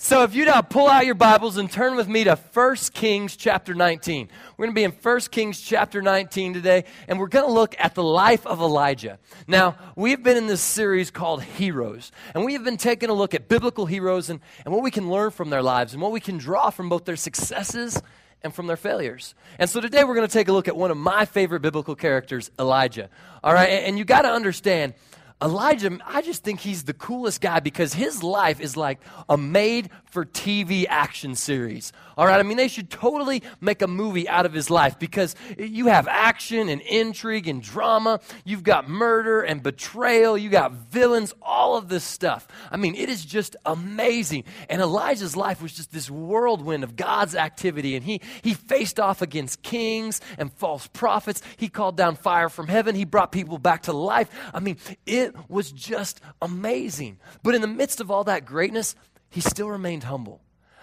So if you'd uh, pull out your Bibles and turn with me to 1 Kings chapter 19. We're going to be in 1 Kings chapter 19 today, and we're going to look at the life of Elijah. Now, we've been in this series called Heroes, and we have been taking a look at biblical heroes and, and what we can learn from their lives and what we can draw from both their successes and from their failures. And so today we're going to take a look at one of my favorite biblical characters, Elijah. All right, and you got to understand Elijah, I just think he's the coolest guy because his life is like a made for TV action series. All right, I mean, they should totally make a movie out of his life because you have action and intrigue and drama. You've got murder and betrayal. You got villains, all of this stuff. I mean, it is just amazing. And Elijah's life was just this whirlwind of God's activity. And he, he faced off against kings and false prophets. He called down fire from heaven. He brought people back to life. I mean, it was just amazing. But in the midst of all that greatness, he still remained humble.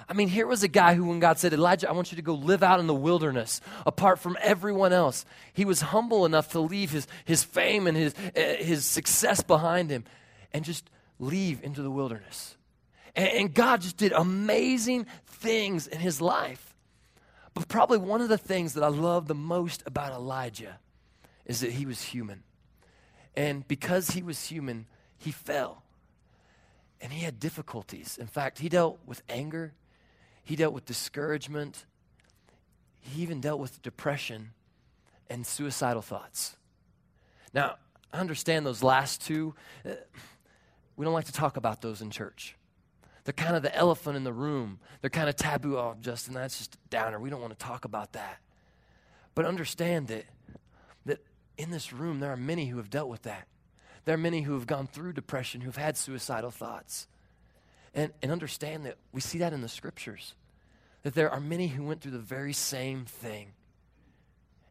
I mean, here was a guy who, when God said, Elijah, I want you to go live out in the wilderness apart from everyone else, he was humble enough to leave his, his fame and his, uh, his success behind him and just leave into the wilderness. And, and God just did amazing things in his life. But probably one of the things that I love the most about Elijah is that he was human. And because he was human, he fell. And he had difficulties. In fact, he dealt with anger, he dealt with discouragement, he even dealt with depression and suicidal thoughts. Now, I understand those last two. Uh, we don't like to talk about those in church. They're kind of the elephant in the room. They're kind of taboo. Oh, Justin, that's just a downer. We don't want to talk about that. But understand that in this room, there are many who have dealt with that. There are many who have gone through depression, who've had suicidal thoughts. And, and understand that we see that in the scriptures, that there are many who went through the very same thing.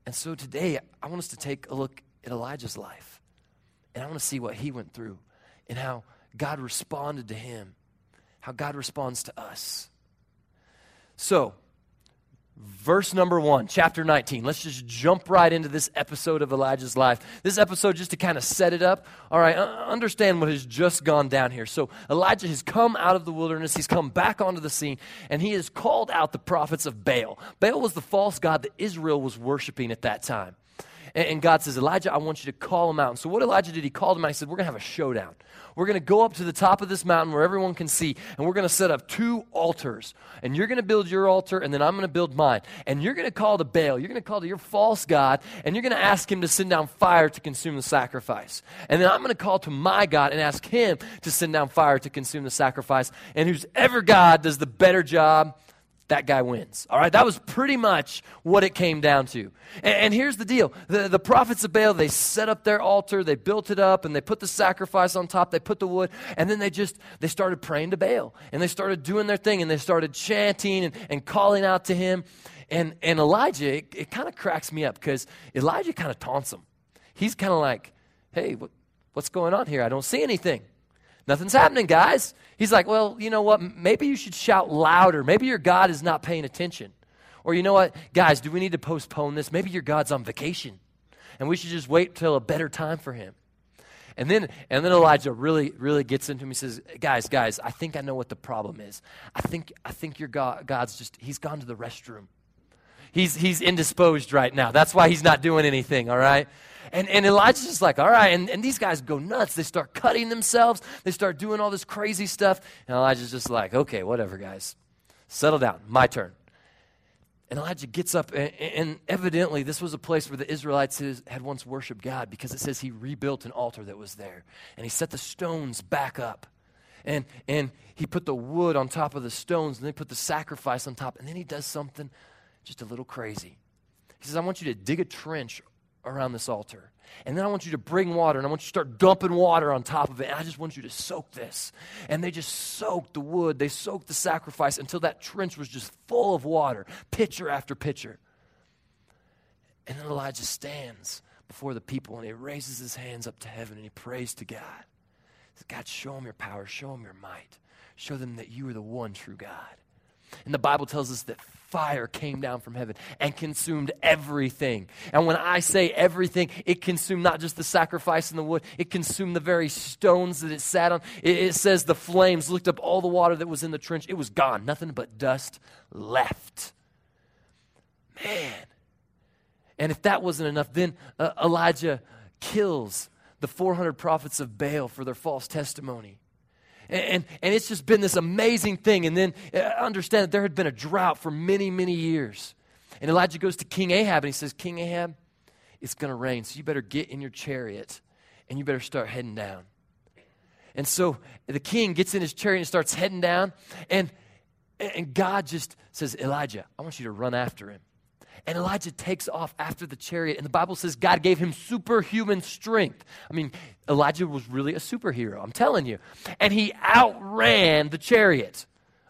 And so today, I want us to take a look at Elijah's life. And I want to see what he went through and how God responded to him, how God responds to us. So, verse number one, chapter 19. Let's just jump right into this episode of Elijah's life. This episode, just to kind of set it up. All right, understand what has just gone down here. So, Elijah has come out of the wilderness, he's come back onto the scene, and he has called out the prophets of Baal. Baal was the false god that Israel was worshiping at that time. And, God says, Elijah, I want you to call him out. And so, what Elijah did, he called him out. He said, We're going to have a showdown. We're going to go up to the top of this mountain where everyone can see, and we're going to set up two altars. And you're going to build your altar, and then I'm going to build mine. And you're going to call to Baal. You're going to call to your false God, and you're going to ask him to send down fire to consume the sacrifice. And then I'm going to call to my God and ask him to send down fire to consume the sacrifice. And whose ever God does the better job, that guy wins. All right, that was pretty much what it came down to. And, and, here's the deal the, the prophets of Baal, they set up their altar, they built it up, and they put the sacrifice on top, they put the wood, and then they just, they started praying to Baal. And they started doing their thing, and they started chanting and, and calling out to him. And, and Elijah, it, it kind of cracks me up because Elijah kind of taunts him. He's kind of like, hey, what, what's going on here? I don't see anything. Nothing's happening, guys. He's like, well, you know what? Maybe you should shout louder. Maybe your God is not paying attention. Or you know what? Guys, do we need to postpone this? Maybe your God's on vacation. And we should just wait till a better time for him. And then, and then Elijah really, really gets into him. He says, guys, guys, I think I know what the problem is. I think, I think your God, God's just, he's gone to the restroom. He's, he's indisposed right now. That's why he's not doing anything, all right? And, and Elijah's just like, all right. And, and these guys go nuts. They start cutting themselves, they start doing all this crazy stuff. And Elijah's just like, okay, whatever, guys. Settle down. My turn. And Elijah gets up, and, and, evidently, this was a place where the Israelites had once worshiped God because it says he rebuilt an altar that was there. And he set the stones back up. And, and he put the wood on top of the stones, and they put the sacrifice on top. And then he does something just a little crazy. He says, I want you to dig a trench around this altar. And then I want you to bring water and I want you to start dumping water on top of it. And I just want you to soak this. And they just soaked the wood, they soaked the sacrifice until that trench was just full of water, pitcher after pitcher. And then Elijah stands before the people and he raises his hands up to heaven and he prays to God. He says, God, show them your power, show them your might, show them that you are the one true God. And the Bible tells us that fire came down from heaven and consumed everything. And when I say everything, it consumed not just the sacrifice and the wood, it consumed the very stones that it sat on. It, it says the flames licked up all the water that was in the trench. It was gone, nothing but dust left. Man. And if that wasn't enough, then uh, Elijah kills the 400 prophets of Baal for their false testimony. And, and, and, it's just been this amazing thing. And then uh, understand that there had been a drought for many, many years. And Elijah goes to King Ahab and he says, King Ahab, it's going to rain, so you better get in your chariot and you better start heading down. And so the king gets in his chariot and starts heading down. And, and God just says, Elijah, I want you to run after him. And Elijah takes off after the chariot, and the Bible says God gave him superhuman strength. I mean, Elijah was really a superhero, I'm telling you. And he outran the chariot.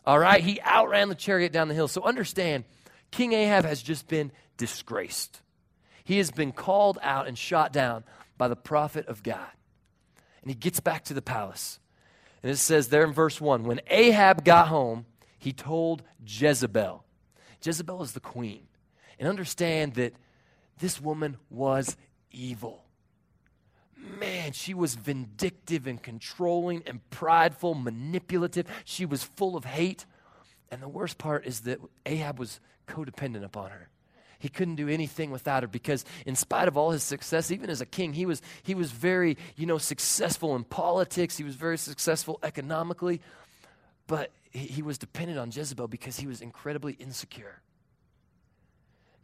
All right? He outran the chariot down the hill. So understand, King Ahab has just been disgraced. He has been called out and shot down by the prophet of God. And he gets back to the palace. And it says there in verse 1 when Ahab got home, he told Jezebel. Jezebel is the queen and understand that this woman was evil. Man, she was vindictive and controlling and prideful, manipulative. She was full of hate. And the worst part is that Ahab was codependent upon her. He couldn't do anything without her because, in spite of all his success, even as a king, he was, he was very, you know, successful in politics. He was very successful economically. But he, he was dependent on Jezebel because he was incredibly insecure.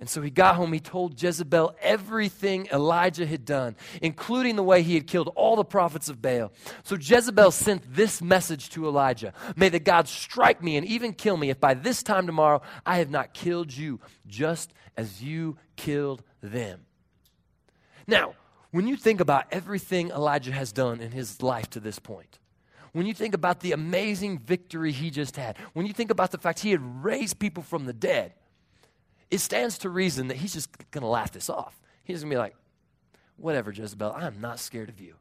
And so he got home, he told Jezebel everything Elijah had done, including the way he had killed all the prophets of Baal. So Jezebel sent this message to Elijah May the God strike me and even kill me if by this time tomorrow I have not killed you, just as you killed them. Now, when you think about everything Elijah has done in his life to this point, when you think about the amazing victory he just had, when you think about the fact he had raised people from the dead, it stands to reason that he's just going to laugh this off. He's going to be like, whatever, Jezebel, I'm not scared of you.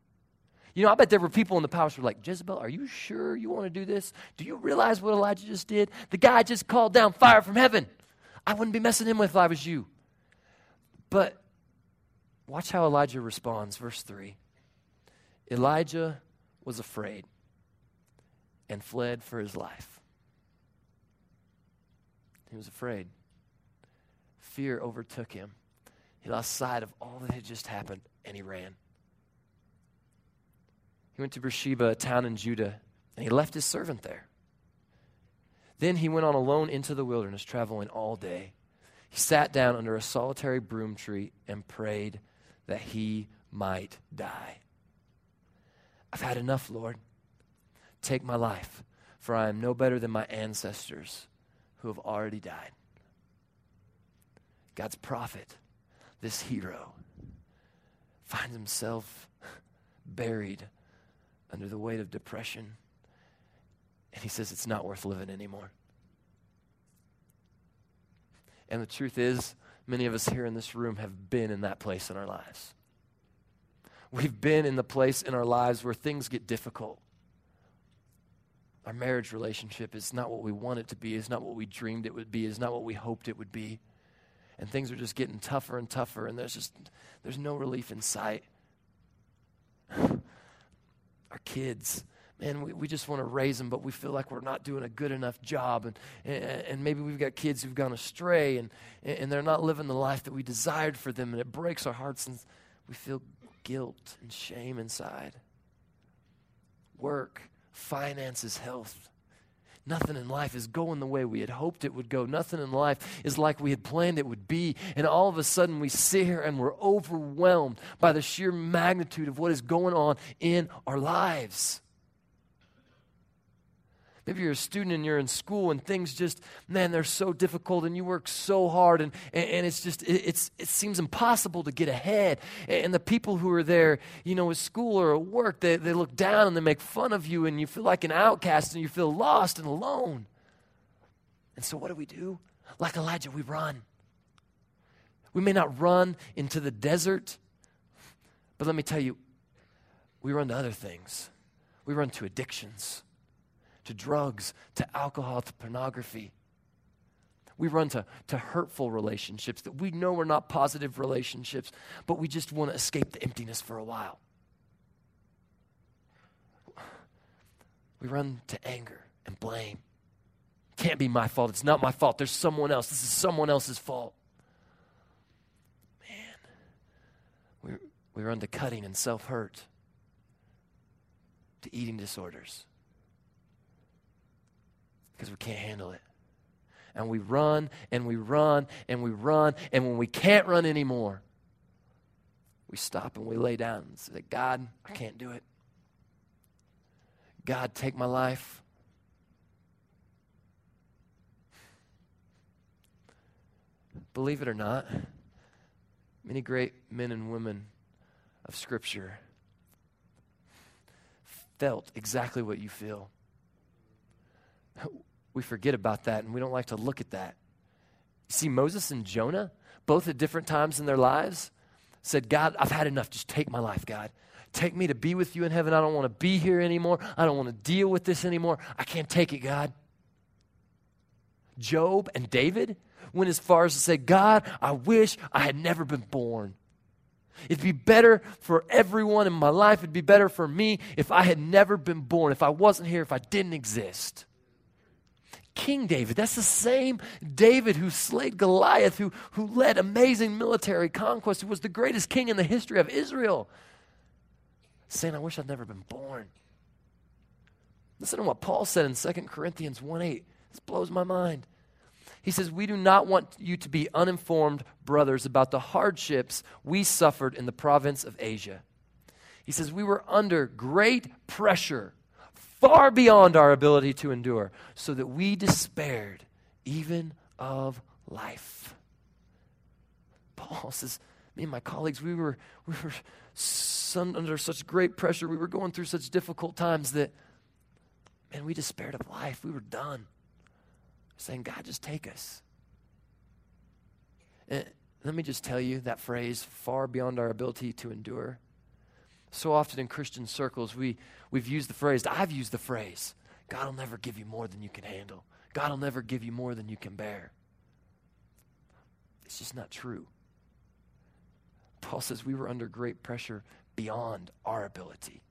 You know, I bet there were people in the palace who were like, Jezebel, are you sure you want to do this? Do you realize what Elijah just did? The guy just called down fire from heaven. I wouldn't be messing him with if I was you. But watch how Elijah responds. Verse 3 Elijah was afraid and fled for his life. He was afraid fear overtook him. He lost sight of all that had just happened and he ran. He went to Beersheba, a town in Judah, and he left his servant there. Then he went on alone into the wilderness, traveling all day. He sat down under a solitary broom tree and prayed that he might die. I've had enough, Lord. Take my life, for I am no better than my ancestors who have already died. God's prophet, this hero, finds himself buried under the weight of depression. And he says, It's not worth living anymore. And the truth is, many of us here in this room have been in that place in our lives. We've been in the place in our lives where things get difficult. Our marriage relationship is not what we want it to be, is not what we dreamed it would be, is not what we hoped it would be and things are just getting tougher and tougher and there's just there's no relief in sight. Our kids man we, we just want to raise them but we feel like we're not doing a good enough job and, and, and maybe we've got kids who've gone astray and, and they're not living the life that we desired for them and it breaks our hearts and we feel guilt and shame inside. Work finances health Nothing in life is going the way we had hoped it would go. Nothing in life is like we had planned it would be. And all of a sudden, we sit here and we're overwhelmed by the sheer magnitude of what is going on in our lives. Maybe you're a student and you're in school and things just, man, they're so difficult and you work so hard and, and, it's just, it, it's, it seems impossible to get ahead. And the people who are there, you know, at school or at work, they, they look down and they make fun of you and you feel like an outcast and you feel lost and alone. And so what do we do? Like Elijah, we run. We may not run into the desert, but let me tell you, we run to other things. We run to addictions to drugs, to alcohol, to pornography. We run to, to hurtful relationships that we know are not positive relationships, but we just want to escape the emptiness for a while. We run to anger and blame. Can't be my fault. It's not my fault. There's someone else. This is someone else's fault. Man, we, we run to cutting and self hurt, to eating disorders, because we can't handle it and we run and we run and we run. And when we can't run anymore, we stop and we lay down and say, God, I can't do it. God, take my life. Believe it or not, many great men and women of Scripture felt exactly what you feel we forget about that and we don't like to look at that. You see, Moses and Jonah, both at different times in their lives, said, God, I've had enough. Just take my life, God. Take me to be with you in heaven. I don't want to be here anymore. I don't want to deal with this anymore. I can't take it, God. Job and David went as far as to say, God, I wish I had never been born. It'd be better for everyone in my life. It'd be better for me if I had never been born, if I wasn't here, if I didn't exist. King David. That's the same David who slayed Goliath, who, who led amazing military conquest, who was the greatest king in the history of Israel. Saying, I wish I'd never been born. Listen to what Paul said in 2 Corinthians 1 8. This blows my mind. He says, We do not want you to be uninformed, brothers, about the hardships we suffered in the province of Asia. He says, We were under great pressure far beyond our ability to endure, so that we despaired even of life. Paul says, me and my colleagues, we were, we were under such great pressure. We were going through such difficult times that, man, we despaired of life. We were done. Saying, God, just take us. And let me just tell you that phrase, far beyond our ability to endure. So often in Christian circles, we, we've used the phrase, I've used the phrase, God will never give you more than you can handle. God will never give you more than you can bear. It's just not true. Paul says we were under great pressure beyond our ability.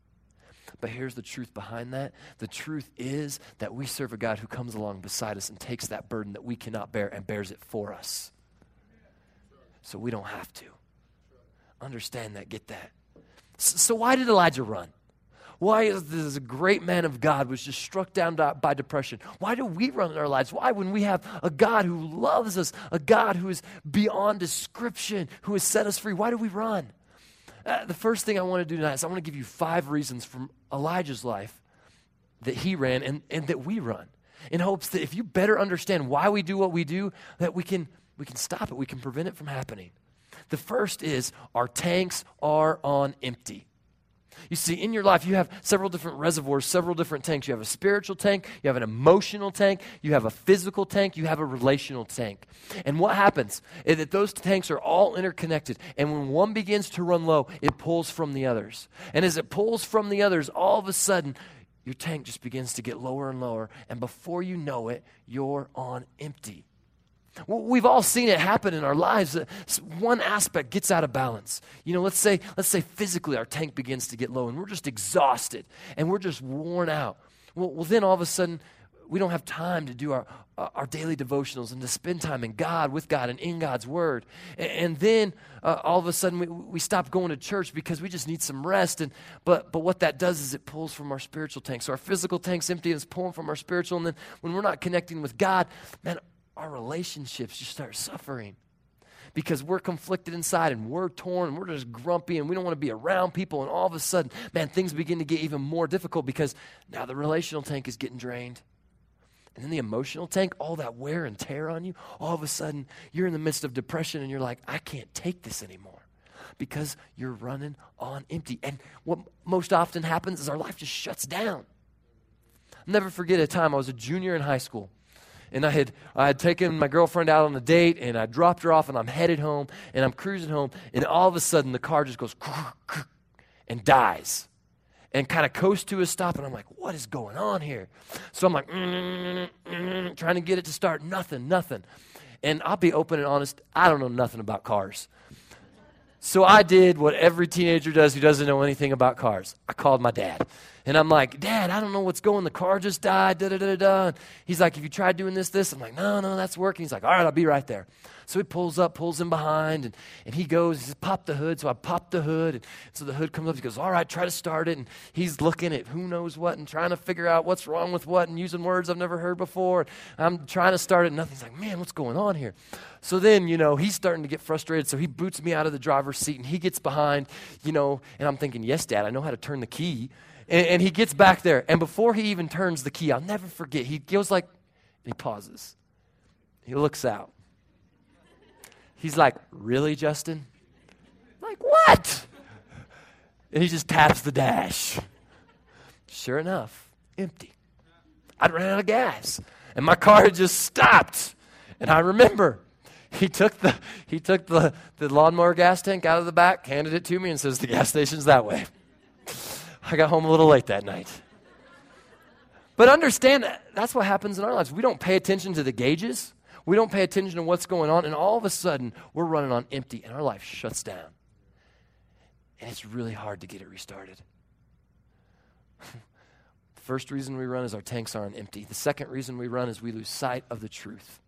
But here's the truth behind that. The truth is that we serve a God who comes along beside us and takes that burden that we cannot bear and bears it for us. So we don't have to. Understand that, get that. So, why did Elijah run? Why is this a great man of God was just struck down by depression? Why do we run in our lives? Why, when we have a God who loves us, a God who is beyond description, who has set us free, why do we run? Uh, the first thing I want to do tonight is I want to give you five reasons from Elijah's life that he ran and, and that we run in hopes that if you better understand why we do what we do, that we can, we can stop it, we can prevent it from happening. The first is our tanks are on empty. You see, in your life, you have several different reservoirs, several different tanks. You have a spiritual tank, you have an emotional tank, you have a physical tank, you have a relational tank. And what happens is that those tanks are all interconnected. And when one begins to run low, it pulls from the others. And as it pulls from the others, all of a sudden, your tank just begins to get lower and lower. And before you know it, you're on empty. We've all seen it happen in our lives. One aspect gets out of balance. You know, let's say, let's say physically our tank begins to get low and we're just exhausted and we're just worn out. Well, well then all of a sudden we don't have time to do our, our daily devotionals and to spend time in God, with God, and in God's Word. And, and then uh, all of a sudden we, we stop going to church because we just need some rest. And, but, but what that does is it pulls from our spiritual tank. So our physical tank's empty and it's pulling from our spiritual. And then when we're not connecting with God, man, our relationships just start suffering because we're conflicted inside and we're torn and we're just grumpy and we don't want to be around people. And all of a sudden, man, things begin to get even more difficult because now the relational tank is getting drained. And then the emotional tank, all that wear and tear on you, all of a sudden you're in the midst of depression and you're like, I can't take this anymore because you're running on empty. And what most often happens is our life just shuts down. I'll never forget a time I was a junior in high school and I had I had taken my girlfriend out on a date and I dropped her off and I'm headed home and I'm cruising home and all of a sudden the car just goes and dies. and kind of coast to a stop. And I'm like, what is going on here? So I'm like, mm, mm, trying to get it to start. Nothing, nothing. And I'll be open and honest, I don't know nothing about cars. So I did what every teenager does who doesn't know anything about cars. I called my dad. And I'm like, Dad, I don't know what's going. The car just died. Da da da da. He's like, Have you tried doing this? This? I'm like, No, no, that's working. He's like, All right, I'll be right there. So he pulls up, pulls him behind, and, and he goes, he says, Pop the hood. So I pop the hood. And so the hood comes up. He goes, All right, try to start it. And he's looking at who knows what and trying to figure out what's wrong with what and using words I've never heard before. I'm trying to start it. And nothing's like, Man, what's going on here? So then, you know, he's starting to get frustrated. So he boots me out of the driver's seat and he gets behind, you know, and I'm thinking, Yes, Dad, I know how to turn the key. And, and he gets back there. And before he even turns the key, I'll never forget, he goes like, and he pauses. He looks out. He's like, Really, Justin? like, what? And he just taps the dash. Sure enough, empty. I'd ran out of gas. And my car had just stopped. And I remember he took the he took the, the lawnmower gas tank out of the back, handed it to me, and says, The gas station's that way. I got home a little late that night. But understand that that's what happens in our lives. We don't pay attention to the gauges. We don't pay attention to what's going on, and all of a sudden, we're running on empty, and our life shuts down. And it's really hard to get it restarted. First reason we run is our tanks aren't empty. The second reason we run is we lose sight of the truth.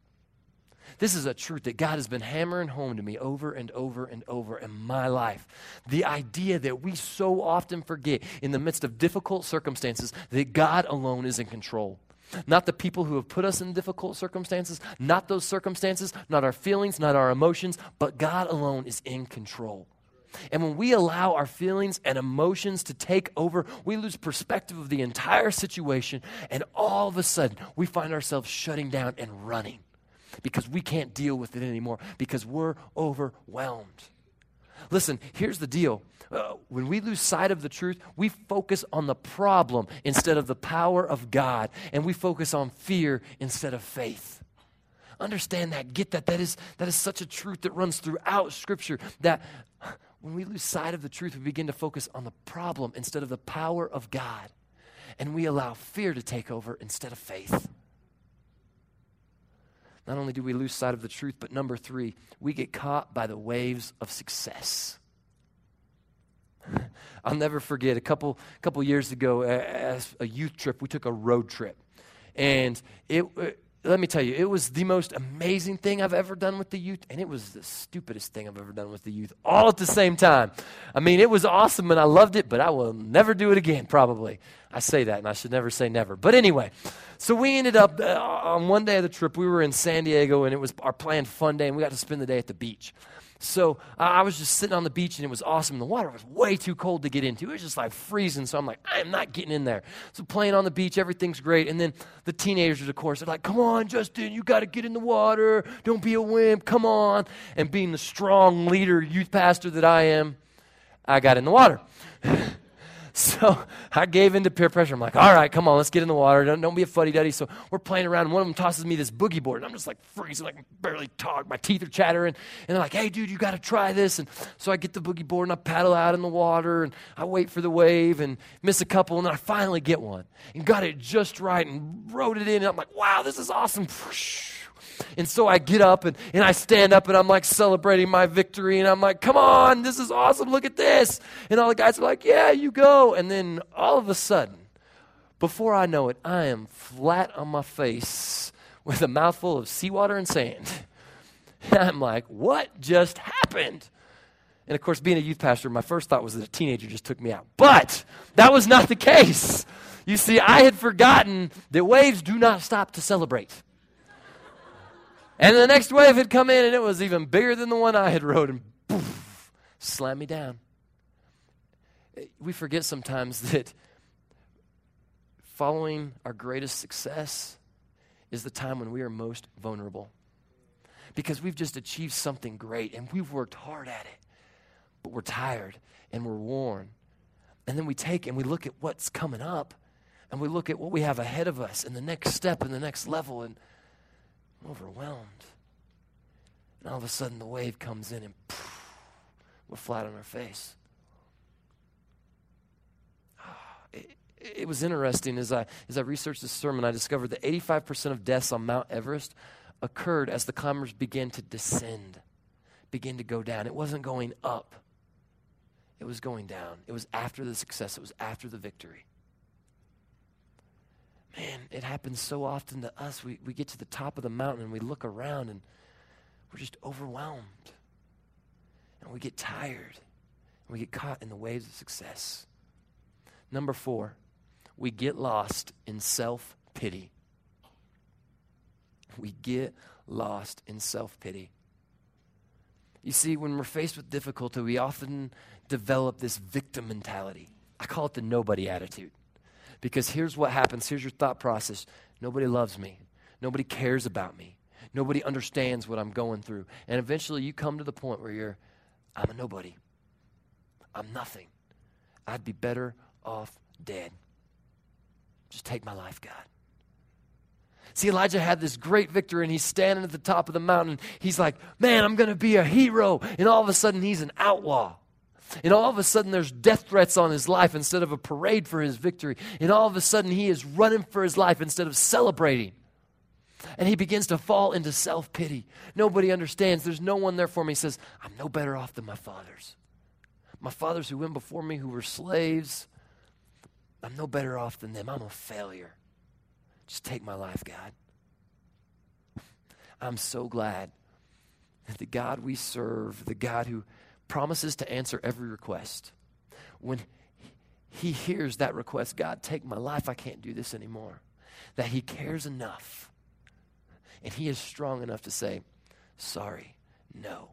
This is a truth that God has been hammering home to me over and over and over in my life. The idea that we so often forget in the midst of difficult circumstances that God alone is in control. Not the people who have put us in difficult circumstances, not those circumstances, not our feelings, not our emotions, but God alone is in control. And when we allow our feelings and emotions to take over, we lose perspective of the entire situation, and all of a sudden, we find ourselves shutting down and running because we can't deal with it anymore because we're overwhelmed. Listen, here's the deal. Uh, when we lose sight of the truth, we focus on the problem instead of the power of God, and we focus on fear instead of faith. Understand that, get that. That is, that is such a truth that runs throughout Scripture that when we lose sight of the truth, we begin to focus on the problem instead of the power of God, and we allow fear to take over instead of faith. Not only do we lose sight of the truth, but number three, we get caught by the waves of success. I'll never forget a couple couple years ago as a youth trip, we took a road trip, and it let me tell you, it was the most amazing thing I've ever done with the youth, and it was the stupidest thing I've ever done with the youth, all at the same time. I mean, it was awesome and I loved it, but I will never do it again, probably. I say that, and I should never say never. But anyway, so we ended up uh, on one day of the trip, we were in San Diego, and it was our planned fun day, and we got to spend the day at the beach. So uh, I was just sitting on the beach and it was awesome. The water was way too cold to get into. It was just like freezing. So I'm like, I am not getting in there. So playing on the beach, everything's great. And then the teenagers, of course, are like, come on, Justin, you got to get in the water. Don't be a wimp. Come on. And being the strong leader, youth pastor that I am, I got in the water. So I gave in to peer pressure. I'm like, all right, come on, let's get in the water. Don't, don't be a fuddy duddy. So we're playing around. And one of them tosses me this boogie board. And I'm just like freezing, like barely talk. My teeth are chattering. And they're like, hey, dude, you got to try this. And so I get the boogie board and I paddle out in the water and I wait for the wave and miss a couple. And then I finally get one and got it just right and rode it in. And I'm like, wow, this is awesome. And so I get up and, and I stand up and I'm like celebrating my victory. And I'm like, come on, this is awesome. Look at this. And all the guys are like, yeah, you go. And then all of a sudden, before I know it, I am flat on my face with a mouthful of seawater and sand. And I'm like, what just happened? And of course, being a youth pastor, my first thought was that a teenager just took me out. But that was not the case. You see, I had forgotten that waves do not stop to celebrate. And the next wave had come in and it was even bigger than the one I had rode and poof, slammed me down. We forget sometimes that following our greatest success is the time when we are most vulnerable. Because we've just achieved something great and we've worked hard at it, but we're tired and we're worn. And then we take and we look at what's coming up and we look at what we have ahead of us and the next step and the next level and I'm overwhelmed. And all of a sudden, the wave comes in and poof, we're flat on our face. Ah, it was interesting as I, as I researched this sermon, I discovered that 85% of deaths on Mount Everest occurred as the climbers began to descend, begin to go down. It wasn't going up, it was going down. It was after the success, it was after the victory. Man, it happens so often to us. We, we get to the top of the mountain and we look around and we're just overwhelmed. And we get tired. And we get caught in the waves of success. Number four, we get lost in self pity. We get lost in self pity. You see, when we're faced with difficulty, we often develop this victim mentality. I call it the nobody attitude. Because here's what happens here's your thought process nobody loves me, nobody cares about me, nobody understands what I'm going through. And eventually you come to the point where you're, I'm a nobody, I'm nothing. I'd be better off dead. Just take my life, God. See, Elijah had this great victory, and he's standing at the top of the mountain. He's like, Man, I'm going to be a hero. And all of a sudden, he's an outlaw. And all of a sudden, there's death threats on his life instead of a parade for his victory. And all of a sudden, he is running for his life instead of celebrating. And he begins to fall into self pity. Nobody understands. There's no one there for me. He says, I'm no better off than my fathers. My fathers who went before me, who were slaves, I'm no better off than them. I'm a failure. Just take my life, God. I'm so glad that the God we serve, the God who promises to answer every request. When he hears that request, God, take my life, I can't do this anymore. That he cares enough and he is strong enough to say, Sorry, no,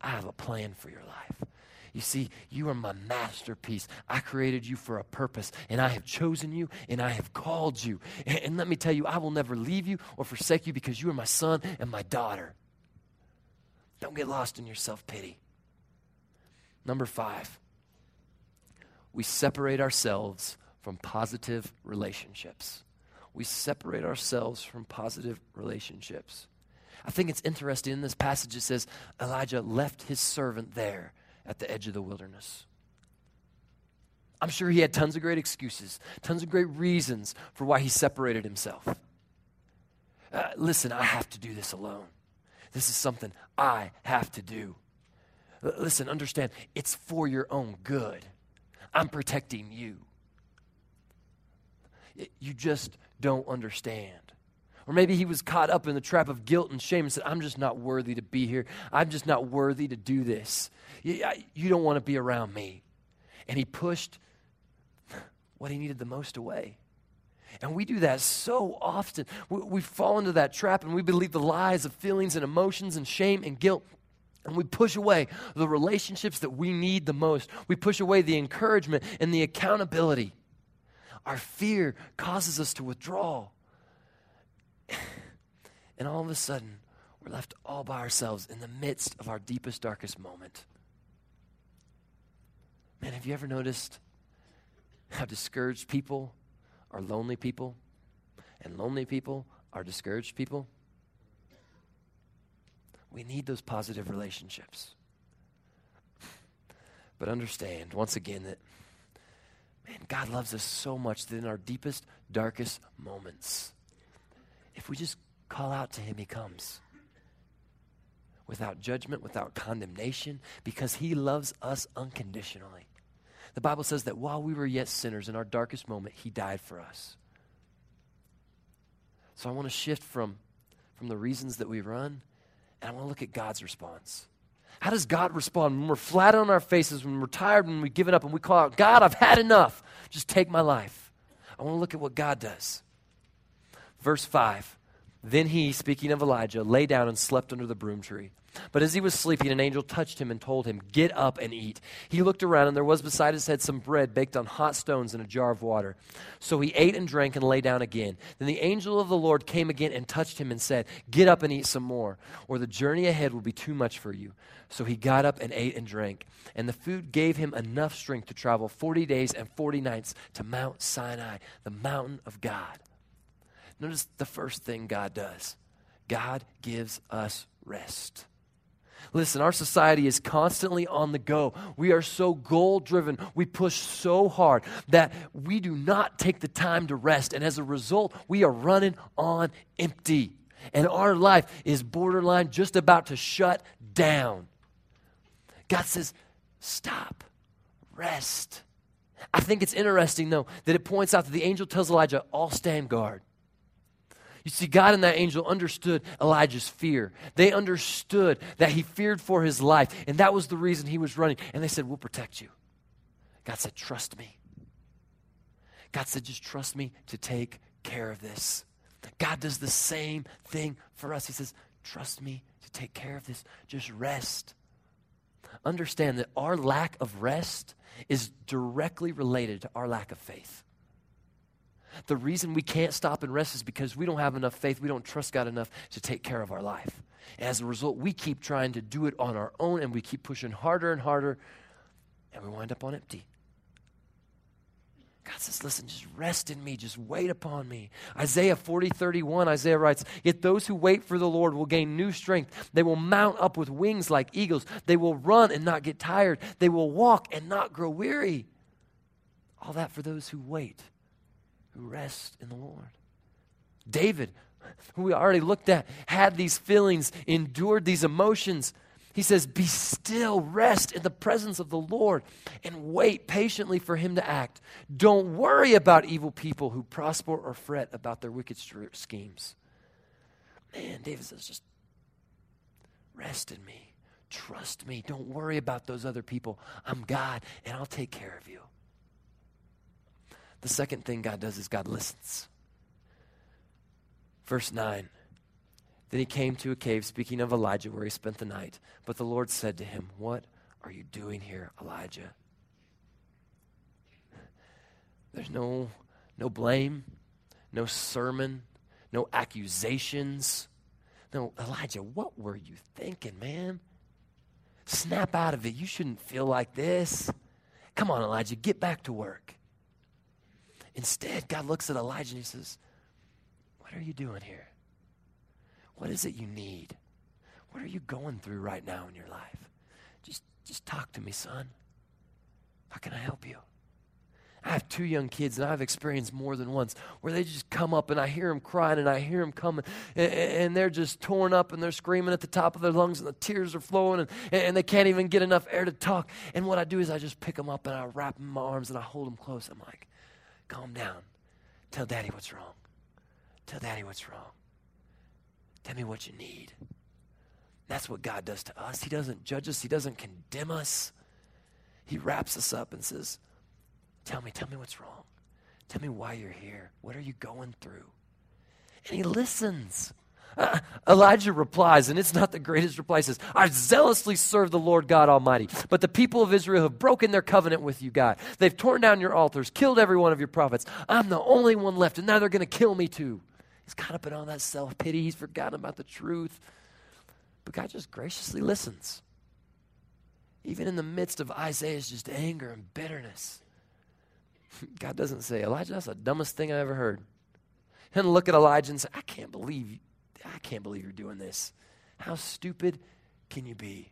I have a plan for your life. You see, you are my masterpiece. I created you for a purpose, and I have chosen you, and I have called you. And, and let me tell you, I will never leave you or forsake you because you are my son and my daughter. Don't get lost in your self pity. Number five, we separate ourselves from positive relationships. We separate ourselves from positive relationships. I think it's interesting in this passage it says Elijah left his servant there at the edge of the wilderness. I'm sure he had tons of great excuses, tons of great reasons for why he separated himself. Uh, listen, I have to do this alone. This is something I have to do. Listen, understand, it's for your own good. I'm protecting you. You just don't understand. Or maybe he was caught up in the trap of guilt and shame and said, I'm just not worthy to be here. I'm just not worthy to do this. You don't want to be around me. And he pushed what he needed the most away. And we do that so often. We, we fall into that trap and we believe the lies of feelings and emotions and shame and guilt and we push away the relationships that we need the most. We push away the encouragement and the accountability. Our fear causes us to withdraw. And all of a sudden, we're left all by ourselves in the midst of our deepest, darkest moment. Man, have you ever noticed how discouraged people are lonely people? And lonely people are discouraged people? We need those positive relationships. But understand, once again, that, man, God loves us so much that in our deepest, darkest moments, if we just call out to Him, He comes. Without judgment, without condemnation, because He loves us unconditionally. The Bible says that while we were yet sinners, in our darkest moment, He died for us. So I want to shift from, from the reasons that we run and I want to look at God's response. How does God respond when we're flat on our faces, when we're tired, when we've given up, and we call out, God, I've had enough. Just take my life. I want to look at what God does. Verse 5 Then he, speaking of Elijah, lay down and slept under the broom tree. But as he was sleeping, an angel touched him and told him, Get up and eat. He looked around, and there was beside his head some bread baked on hot stones and a jar of water. So he ate and drank and lay down again. Then the angel of the Lord came again and touched him and said, Get up and eat some more, or the journey ahead will be too much for you. So he got up and ate and drank. And the food gave him enough strength to travel 40 days and 40 nights to Mount Sinai, the mountain of God. Notice the first thing God does God gives us rest. Listen, our society is constantly on the go. We are so goal driven. We push so hard that we do not take the time to rest. And as a result, we are running on empty. And our life is borderline just about to shut down. God says, stop, rest. I think it's interesting, though, that it points out that the angel tells Elijah, all stand guard. You see, God and that angel understood Elijah's fear. They understood that he feared for his life, and that was the reason he was running. And they said, We'll protect you. God said, Trust me. God said, Just trust me to take care of this. God does the same thing for us. He says, Trust me to take care of this. Just rest. Understand that our lack of rest is directly related to our lack of faith. The reason we can't stop and rest is because we don't have enough faith. We don't trust God enough to take care of our life. And as a result, we keep trying to do it on our own and we keep pushing harder and harder, and we wind up on empty. God says, listen, just rest in me, just wait upon me. Isaiah 40, 31, Isaiah writes, Yet those who wait for the Lord will gain new strength. They will mount up with wings like eagles. They will run and not get tired. They will walk and not grow weary. All that for those who wait who rest in the Lord. David, who we already looked at, had these feelings, endured these emotions. He says, Be still, rest in the presence of the Lord, and wait patiently for him to act. Don't worry about evil people who prosper or fret about their wicked schemes. Man, David says, Just rest in me. Trust me. Don't worry about those other people. I'm God, and I'll take care of you. The second thing God does is God listens. Verse 9 Then he came to a cave, speaking of Elijah, where he spent the night. But the Lord said to him, What are you doing here, Elijah? There's no, no blame, no sermon, no accusations. No, Elijah, what were you thinking, man? Snap out of it. You shouldn't feel like this. Come on, Elijah, get back to work. Instead, God looks at Elijah and he says, What are you doing here? What is it you need? What are you going through right now in your life? Just, just talk to me, son. How can I help you? I have two young kids, and I've experienced more than once where they just come up and I hear them crying and I hear them coming, and, and they're just torn up and they're screaming at the top of their lungs, and the tears are flowing, and, and they can't even get enough air to talk. And what I do is I just pick them up and I wrap them in my arms and I hold them close. I'm like, Calm down. Tell daddy what's wrong. Tell daddy what's wrong. Tell me what you need. That's what God does to us. He doesn't judge us, He doesn't condemn us. He wraps us up and says, Tell me, tell me what's wrong. Tell me why you're here. What are you going through? And He listens. Uh, Elijah replies, and it's not the greatest reply. He says, I zealously serve the Lord God Almighty, but the people of Israel have broken their covenant with you, God. They've torn down your altars, killed every one of your prophets. I'm the only one left, and now they're going to kill me too. He's caught up in all that self pity. He's forgotten about the truth. But God just graciously listens. Even in the midst of Isaiah's just anger and bitterness, God doesn't say, Elijah, that's the dumbest thing I ever heard. And look at Elijah and say, I can't believe I can't believe you're doing this. How stupid can you be?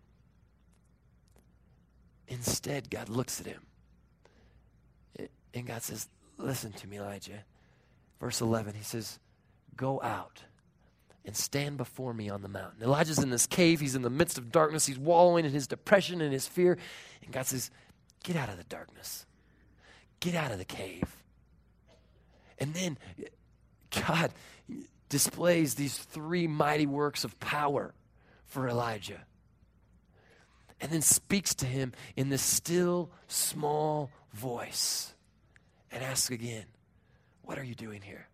Instead, God looks at him. And God says, Listen to me, Elijah. Verse 11, he says, Go out and stand before me on the mountain. Elijah's in this cave. He's in the midst of darkness. He's wallowing in his depression and his fear. And God says, Get out of the darkness. Get out of the cave. And then God displays these three mighty works of power for Elijah. And then speaks to him in this still, small voice and asks again, What are you doing here?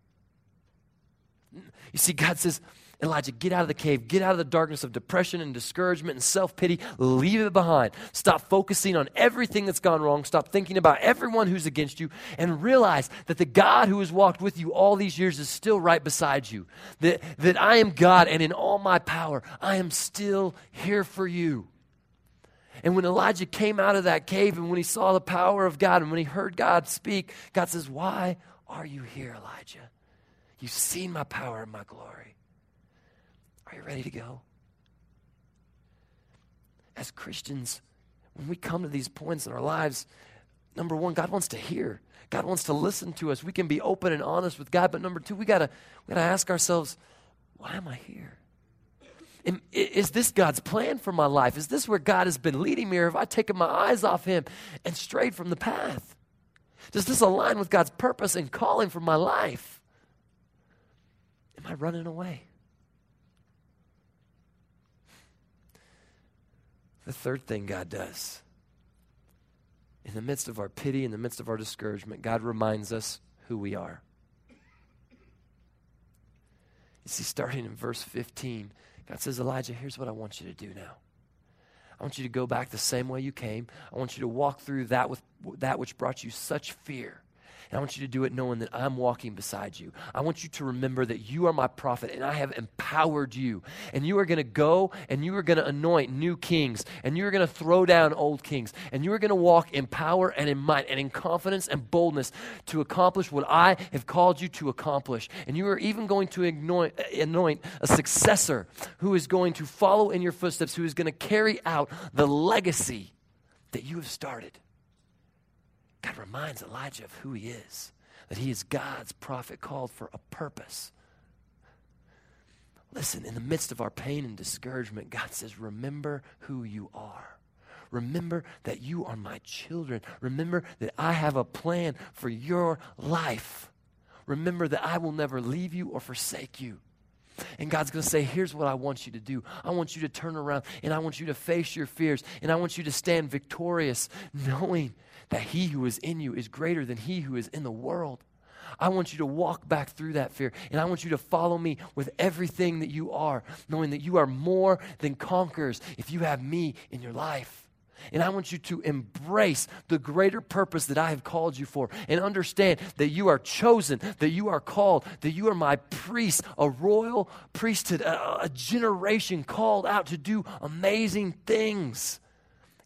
You see, God says, Elijah, get out of the cave. Get out of the darkness of depression and discouragement and self pity. Leave it behind. Stop focusing on everything that's gone wrong. Stop thinking about everyone who's against you and realize that the God who has walked with you all these years is still right beside you. That, that I am God and in all my power, I am still here for you. And when Elijah came out of that cave and when he saw the power of God and when he heard God speak, God says, Why are you here, Elijah? You've seen my power and my glory. Are you ready to go? as Christians, when we come to these points in our lives, number one, God wants to hear. God wants to listen to us. We can be open and honest with God. But number two, we gotta we gotta ask ourselves, why am I here? Is this God's plan for my life? Is this where God has been leading me, or have I taken my eyes off Him and strayed from the path? Does this align with God's purpose and calling for my life? Am I running away? The third thing God does in the midst of our pity, in the midst of our discouragement, God reminds us who we are. You see, starting in verse 15, God says, Elijah, here's what I want you to do now. I want you to go back the same way you came. I want you to walk through that with that which brought you such fear. And I want you to do it knowing that I'm walking beside you. I want you to remember that you are my prophet and I have empowered you. And you are going to go and you are going to anoint new kings and you are going to throw down old kings. And you are going to walk in power and in might and in confidence and boldness to accomplish what I have called you to accomplish. And you are even going to anoint, anoint a successor who is going to follow in your footsteps, who is going to carry out the legacy that you have started. God reminds Elijah of who he is, that he is God's prophet called for a purpose. Listen, in the midst of our pain and discouragement, God says, Remember who you are. Remember that you are my children. Remember that I have a plan for your life. Remember that I will never leave you or forsake you. And God's going to say, Here's what I want you to do. I want you to turn around and I want you to face your fears and I want you to stand victorious, knowing that he who is in you is greater than he who is in the world. I want you to walk back through that fear, and I want you to follow me with everything that you are, knowing that you are more than conquerors if you have me in your life. And I want you to embrace the greater purpose that I have called you for and understand that you are chosen, that you are called, that you are my priest, a royal priesthood, a, a generation called out to do amazing things.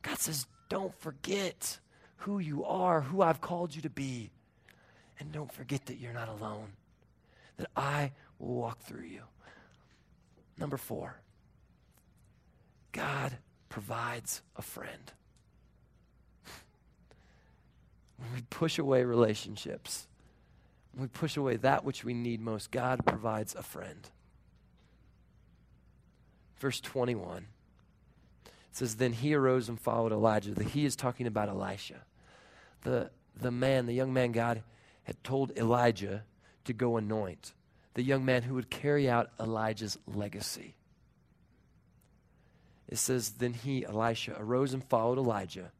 God says, don't forget who you are, who I've called you to be. And don't forget that you're not alone, that I will walk through you. Number four, God provides a friend. When we push away relationships, when we push away that which we need most, God provides a friend. Verse 21 it says, Then he arose and followed Elijah. The he is talking about Elisha the, the man, the young man God had told Elijah to go anoint, the young man who would carry out Elijah's legacy. It says, Then he, Elisha, arose and followed Elijah.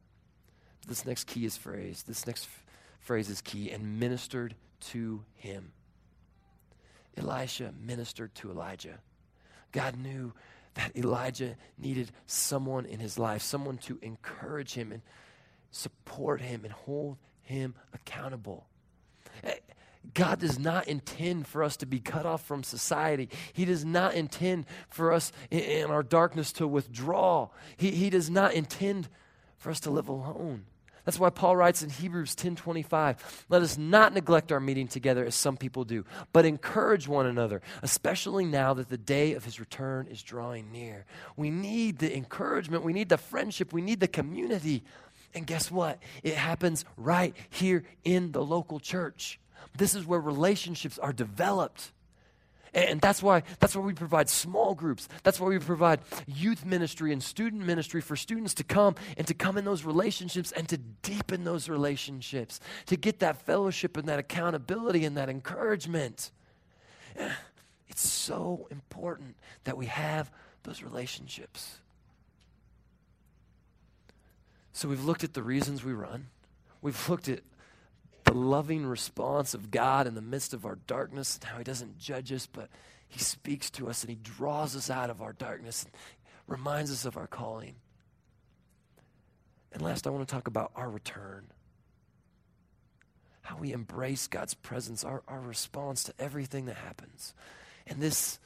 This next key is phrase. This next f- phrase is key, and ministered to him. Elisha ministered to Elijah. God knew that Elijah needed someone in his life, someone to encourage him and support him and hold him accountable. Eh, God does not intend for us to be cut off from society. He does not intend for us in, our darkness to withdraw. He, he does not intend for us to live alone. That's why Paul writes in Hebrews 10:25, "Let us not neglect our meeting together as some people do, but encourage one another, especially now that the day of his return is drawing near." We need the encouragement, we need the friendship, we need the community and guess what? It happens right here in the local church. This is where relationships are developed. And that's why, that's why we provide small groups. That's why we provide youth ministry and student ministry for students to come and to come in those relationships and to deepen those relationships, to get that fellowship and that accountability and that encouragement. Eh, it's so important that we have those relationships. So we've looked at the reasons we run. We've looked at the loving response of God in the midst of our darkness and how He doesn't judge us, but He speaks to us and He draws us out of our darkness and reminds us of our calling. And last, I want to talk about our return. How we embrace God's presence, our, our response to everything that happens. And this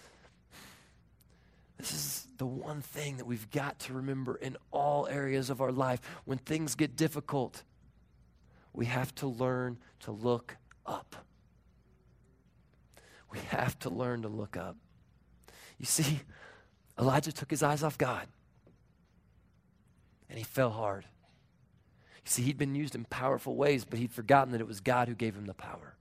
this is the one thing that we've got to remember in all areas of our life. When things get difficult, we have to learn to look up. We have to learn to look up. You see, Elijah took his eyes off God. and he fell hard. You see, he'd been used in powerful ways, but he'd forgotten that it was God who gave him the power.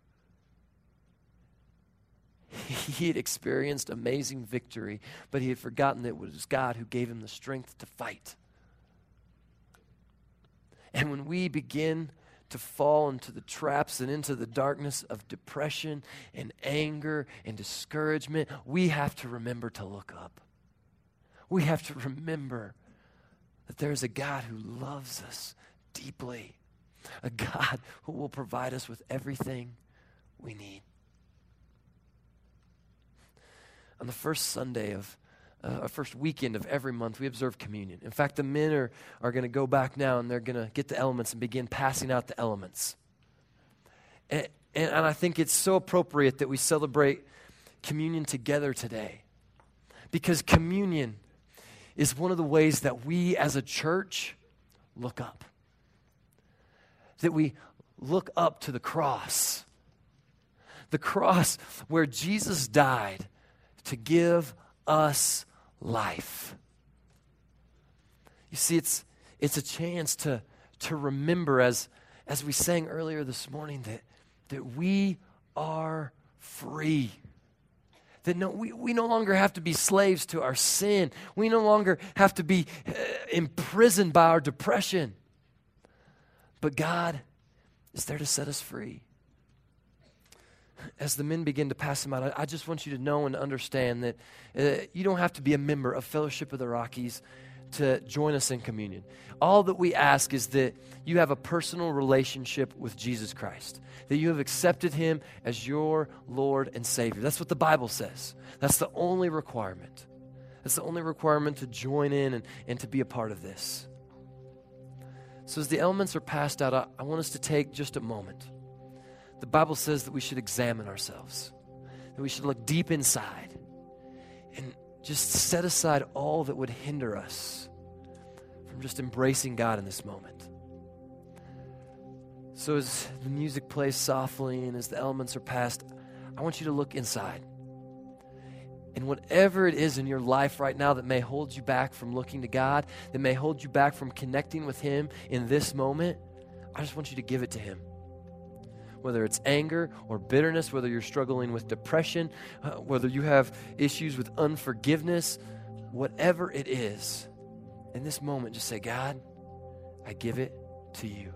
He had experienced amazing victory, but he had forgotten that it was God who gave him the strength to fight. And when we begin to fall into the traps and into the darkness of depression and anger and discouragement, we have to remember to look up. We have to remember that there's a God who loves us deeply, a God who will provide us with everything we need. On the first Sunday of uh, first weekend of every month, we observe communion. In fact, the men are, are going to go back now and they're going to get the elements and begin passing out the elements. And, and, and I think it's so appropriate that we celebrate communion together today. Because communion is one of the ways that we as a church look up. That we look up to the cross. The cross where Jesus died to give us life. You see, it's, it's a chance to, to remember, as, as we sang earlier this morning, that, that we are free. That no, we, we no longer have to be slaves to our sin. We no longer have to be uh, imprisoned by our depression. But God is there to set us free as the men begin to pass them out, I, just want you to know and understand that uh, you don't have to be a member of Fellowship of the Rockies to join us in communion. All that we ask is that you have a personal relationship with Jesus Christ, that you have accepted him as your Lord and Savior. That's what the Bible says. That's the only requirement. That's the only requirement to join in and, and to be a part of this. So, as the elements are passed out, I, I want us to take just a moment the Bible says that we should examine ourselves, that we should look deep inside and just set aside all that would hinder us from just embracing God in this moment. So, as the music plays softly and as the elements are passed, I want you to look inside. And whatever it is in your life right now that may hold you back from looking to God, that may hold you back from connecting with Him in this moment, I just want you to give it to Him whether it's anger or bitterness, whether you're struggling with depression, uh, whether you have issues with unforgiveness, whatever it is, in this moment, just say, God, I give it to you.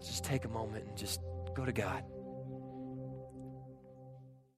Just take a moment and just go to God.